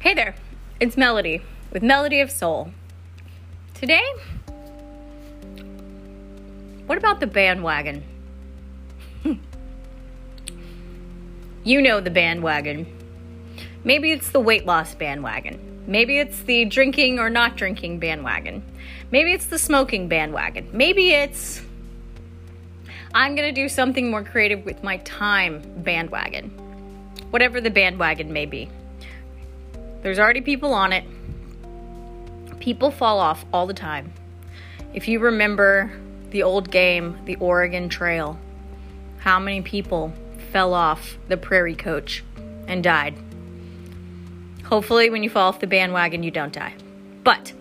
Hey there, it's Melody with Melody of Soul. Today, what about the bandwagon? you know the bandwagon. Maybe it's the weight loss bandwagon. Maybe it's the drinking or not drinking bandwagon. Maybe it's the smoking bandwagon. Maybe it's I'm going to do something more creative with my time bandwagon. Whatever the bandwagon may be. There's already people on it. People fall off all the time. If you remember the old game, the Oregon Trail, how many people fell off the prairie coach and died? Hopefully, when you fall off the bandwagon, you don't die. But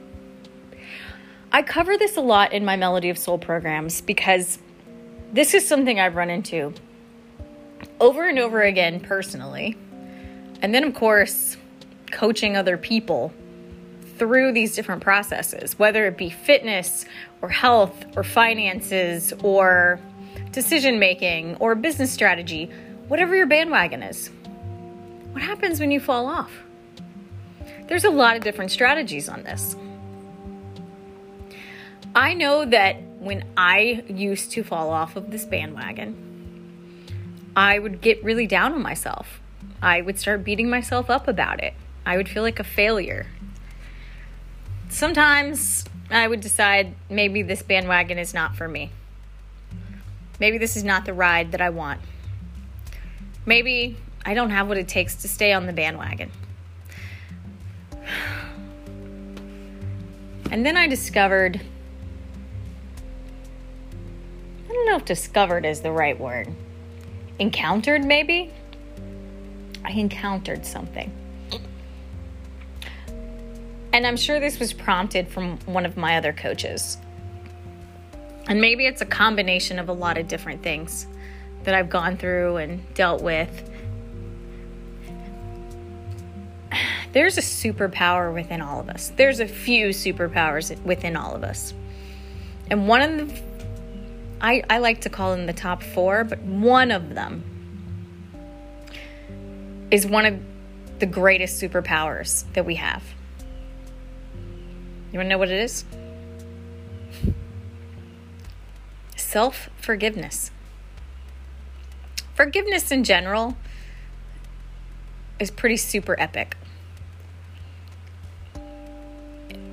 I cover this a lot in my Melody of Soul programs because this is something I've run into over and over again personally. And then, of course, coaching other people through these different processes, whether it be fitness or health or finances or decision making or business strategy, whatever your bandwagon is. What happens when you fall off? There's a lot of different strategies on this. I know that when I used to fall off of this bandwagon, I would get really down on myself. I would start beating myself up about it. I would feel like a failure. Sometimes I would decide maybe this bandwagon is not for me. Maybe this is not the ride that I want. Maybe I don't have what it takes to stay on the bandwagon. And then I discovered I don't know if discovered is the right word. Encountered, maybe? I encountered something. And I'm sure this was prompted from one of my other coaches. And maybe it's a combination of a lot of different things that I've gone through and dealt with. There's a superpower within all of us. There's a few superpowers within all of us. And one of the, I, I like to call them the top four, but one of them is one of the greatest superpowers that we have. You want to know what it is? Self forgiveness. Forgiveness in general is pretty super epic.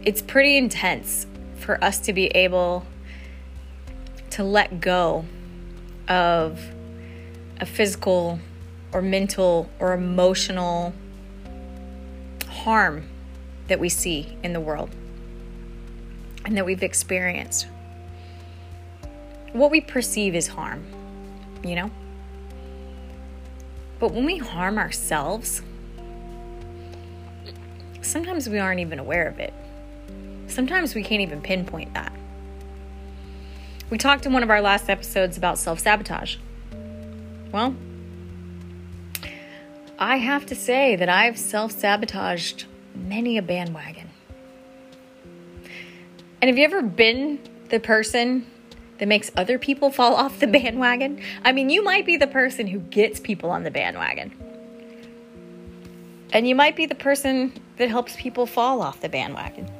It's pretty intense for us to be able to let go of a physical or mental or emotional harm that we see in the world and that we've experienced. What we perceive as harm, you know? But when we harm ourselves, sometimes we aren't even aware of it. Sometimes we can't even pinpoint that. We talked in one of our last episodes about self sabotage. Well, I have to say that I've self sabotaged many a bandwagon. And have you ever been the person that makes other people fall off the bandwagon? I mean, you might be the person who gets people on the bandwagon. And you might be the person that helps people fall off the bandwagon.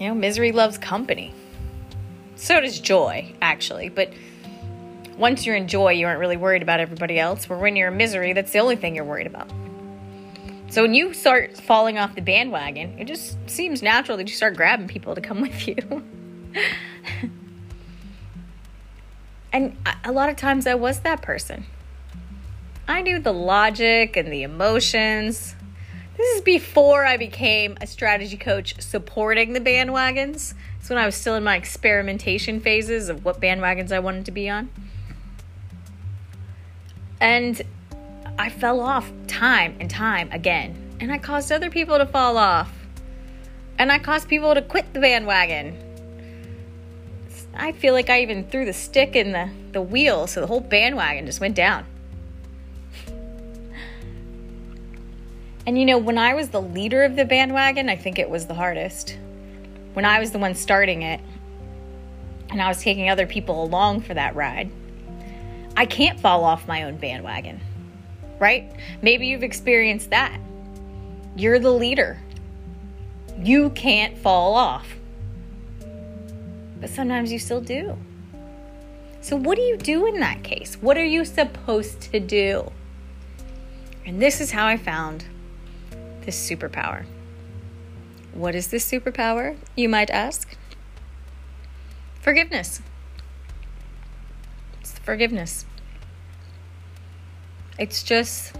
You know, misery loves company. So does joy, actually. But once you're in joy, you aren't really worried about everybody else. Where when you're in misery, that's the only thing you're worried about. So when you start falling off the bandwagon, it just seems natural that you start grabbing people to come with you. and a lot of times I was that person. I knew the logic and the emotions. This is before I became a strategy coach supporting the bandwagons. It's when I was still in my experimentation phases of what bandwagons I wanted to be on. And I fell off time and time again. And I caused other people to fall off. And I caused people to quit the bandwagon. I feel like I even threw the stick in the, the wheel, so the whole bandwagon just went down. And you know, when I was the leader of the bandwagon, I think it was the hardest. When I was the one starting it, and I was taking other people along for that ride, I can't fall off my own bandwagon, right? Maybe you've experienced that. You're the leader. You can't fall off. But sometimes you still do. So, what do you do in that case? What are you supposed to do? And this is how I found this superpower. What is this superpower, you might ask? Forgiveness. It's forgiveness. It's just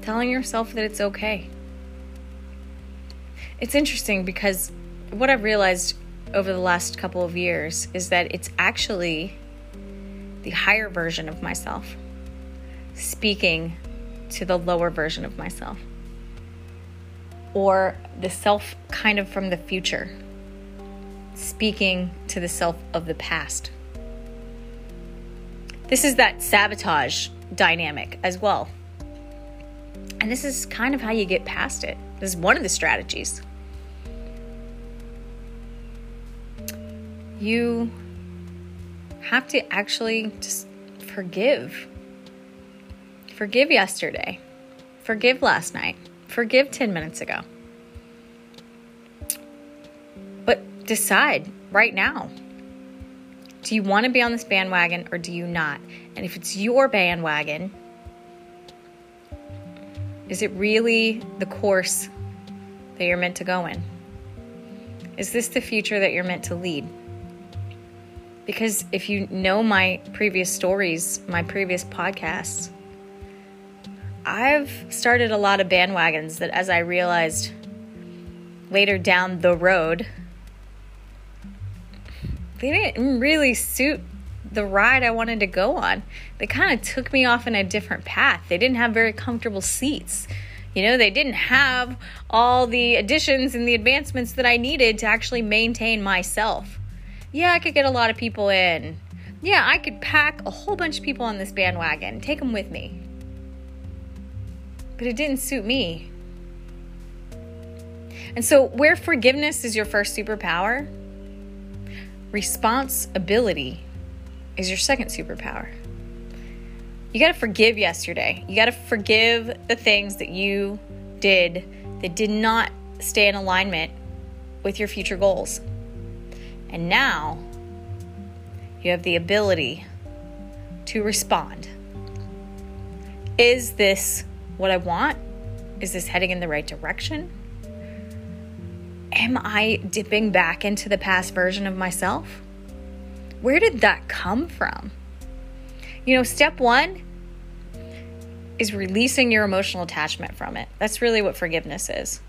telling yourself that it's okay. It's interesting because what I've realized over the last couple of years is that it's actually the higher version of myself speaking to the lower version of myself, or the self kind of from the future speaking to the self of the past. This is that sabotage dynamic as well. And this is kind of how you get past it. This is one of the strategies. You have to actually just forgive. Forgive yesterday. Forgive last night. Forgive 10 minutes ago. But decide right now do you want to be on this bandwagon or do you not? And if it's your bandwagon, is it really the course that you're meant to go in? Is this the future that you're meant to lead? Because if you know my previous stories, my previous podcasts, I've started a lot of bandwagons that as I realized later down the road, they didn't really suit the ride I wanted to go on. They kind of took me off in a different path. They didn't have very comfortable seats. You know, they didn't have all the additions and the advancements that I needed to actually maintain myself. Yeah, I could get a lot of people in. Yeah, I could pack a whole bunch of people on this bandwagon, take them with me. But it didn't suit me. And so, where forgiveness is your first superpower, responsibility is your second superpower. You got to forgive yesterday. You got to forgive the things that you did that did not stay in alignment with your future goals. And now you have the ability to respond. Is this what I want? Is this heading in the right direction? Am I dipping back into the past version of myself? Where did that come from? You know, step one is releasing your emotional attachment from it. That's really what forgiveness is.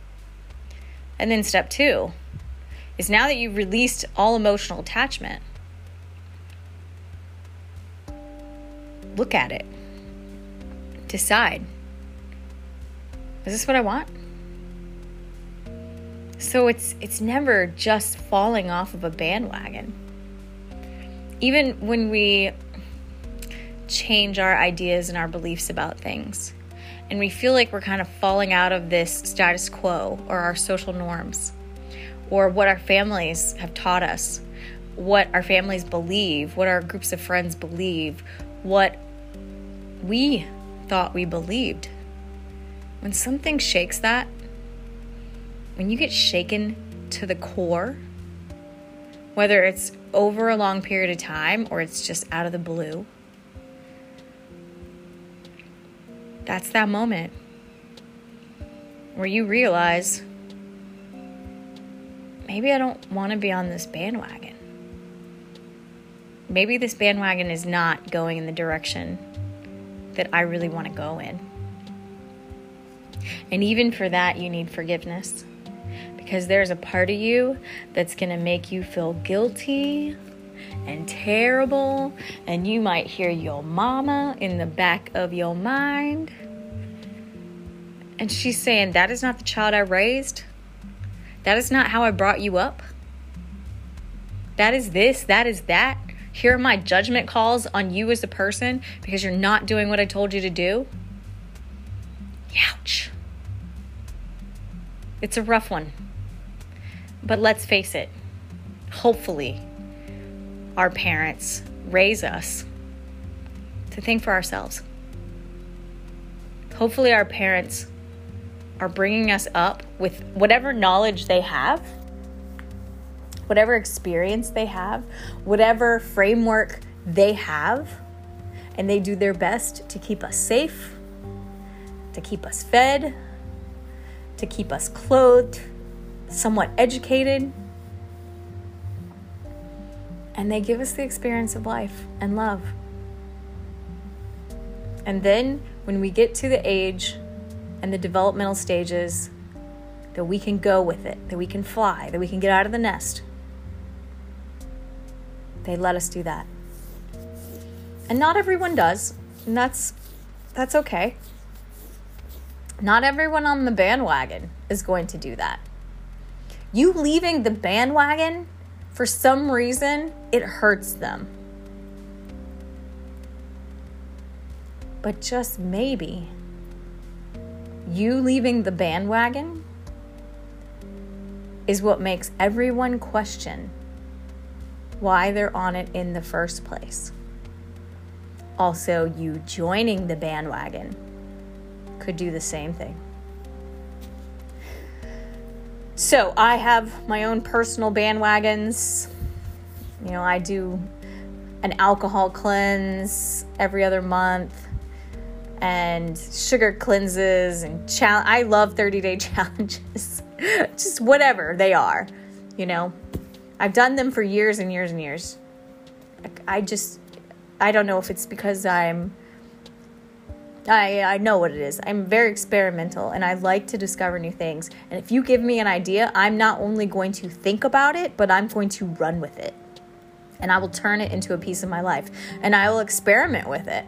And then step two is now that you've released all emotional attachment, look at it. Decide is this what I want? So it's it's never just falling off of a bandwagon even when we change our ideas and our beliefs about things, and we feel like we're kind of falling out of this status quo or our social norms or what our families have taught us, what our families believe, what our groups of friends believe, what we thought we believed. When something shakes that, when you get shaken to the core, whether it's over a long period of time or it's just out of the blue. That's that moment where you realize maybe I don't want to be on this bandwagon. Maybe this bandwagon is not going in the direction that I really want to go in. And even for that, you need forgiveness because there's a part of you that's going to make you feel guilty and terrible, and you might hear your mama in the back of your mind. And she's saying, That is not the child I raised. That is not how I brought you up. That is this, that is that. Here are my judgment calls on you as a person because you're not doing what I told you to do. Ouch. It's a rough one. But let's face it, hopefully, our parents raise us to think for ourselves. Hopefully, our parents are bringing us up with whatever knowledge they have, whatever experience they have, whatever framework they have, and they do their best to keep us safe, to keep us fed, to keep us clothed, somewhat educated. And they give us the experience of life and love. And then when we get to the age and the developmental stages, that we can go with it, that we can fly, that we can get out of the nest. They let us do that. And not everyone does, and that's that's okay. Not everyone on the bandwagon is going to do that. You leaving the bandwagon, for some reason, it hurts them. But just maybe, you leaving the bandwagon is what makes everyone question why they're on it in the first place. Also, you joining the bandwagon could do the same thing. So, I have my own personal bandwagons. You know, I do an alcohol cleanse every other month and sugar cleanses and. I love 30 day challenges, just whatever they are, you know. I've done them for years and years and years. I just, I don't know if it's because I'm, I, I know what it is. I'm very experimental and I like to discover new things. And if you give me an idea, I'm not only going to think about it, but I'm going to run with it. And I will turn it into a piece of my life. And I will experiment with it.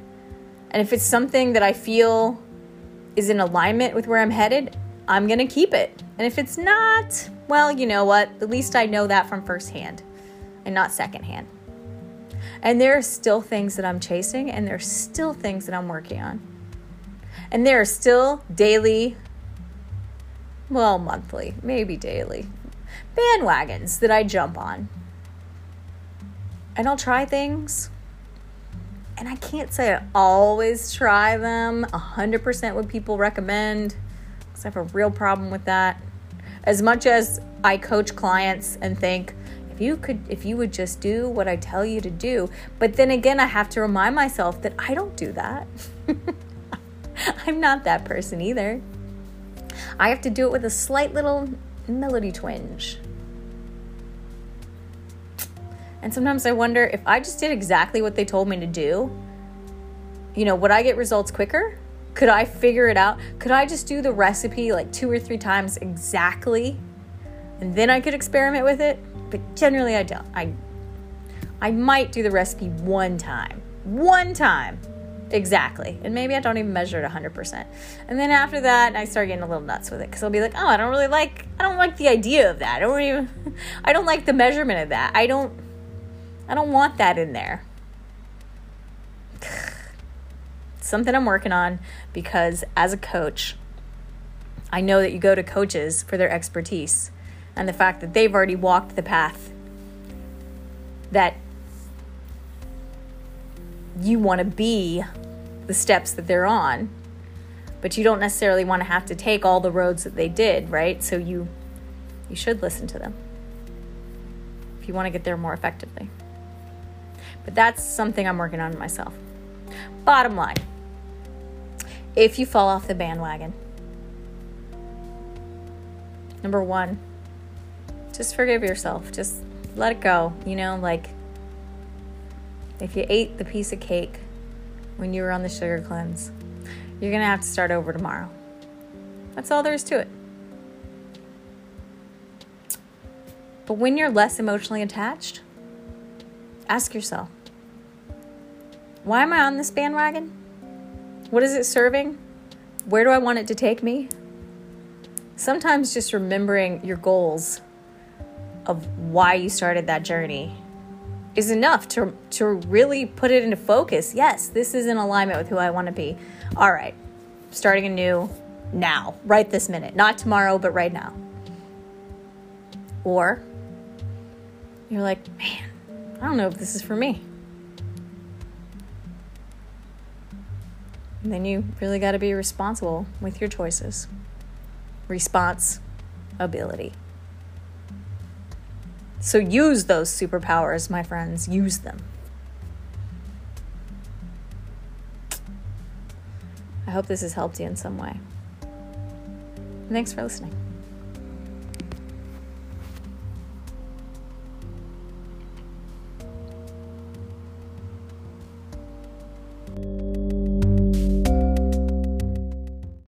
And if it's something that I feel is in alignment with where I'm headed, I'm going to keep it. And if it's not, well, you know what? At least I know that from firsthand and not secondhand. And there are still things that I'm chasing, and there are still things that I'm working on. And there are still daily, well, monthly, maybe daily, bandwagons that I jump on. And I'll try things and I can't say I always try them 100% what people recommend because I have a real problem with that. As much as I coach clients and think, if you could, if you would just do what I tell you to do, but then again, I have to remind myself that I don't do that. I'm not that person either. I have to do it with a slight little melody twinge. And sometimes I wonder if I just did exactly what they told me to do, you know, would I get results quicker? Could I figure it out? Could I just do the recipe like two or three times exactly and then I could experiment with it? But generally I don't. I I might do the recipe one time. One time. Exactly. And maybe I don't even measure it 100%. And then after that, I start getting a little nuts with it cuz I'll be like, "Oh, I don't really like I don't like the idea of that. I don't even I don't like the measurement of that. I don't I don't want that in there. Something I'm working on because as a coach, I know that you go to coaches for their expertise and the fact that they've already walked the path that you want to be the steps that they're on but you don't necessarily want to have to take all the roads that they did right so you you should listen to them if you want to get there more effectively but that's something I'm working on myself. Bottom line if you fall off the bandwagon, number one, just forgive yourself. Just let it go. You know, like if you ate the piece of cake when you were on the sugar cleanse, you're going to have to start over tomorrow. That's all there is to it. But when you're less emotionally attached, ask yourself why am I on this bandwagon? What is it serving? Where do I want it to take me? Sometimes just remembering your goals of why you started that journey is enough to, to really put it into focus. Yes, this is in alignment with who I want to be. All right, starting anew now, right this minute. Not tomorrow, but right now. Or you're like, man, I don't know if this is for me. And then you really got to be responsible with your choices. response ability. So use those superpowers, my friends. Use them. I hope this has helped you in some way. Thanks for listening.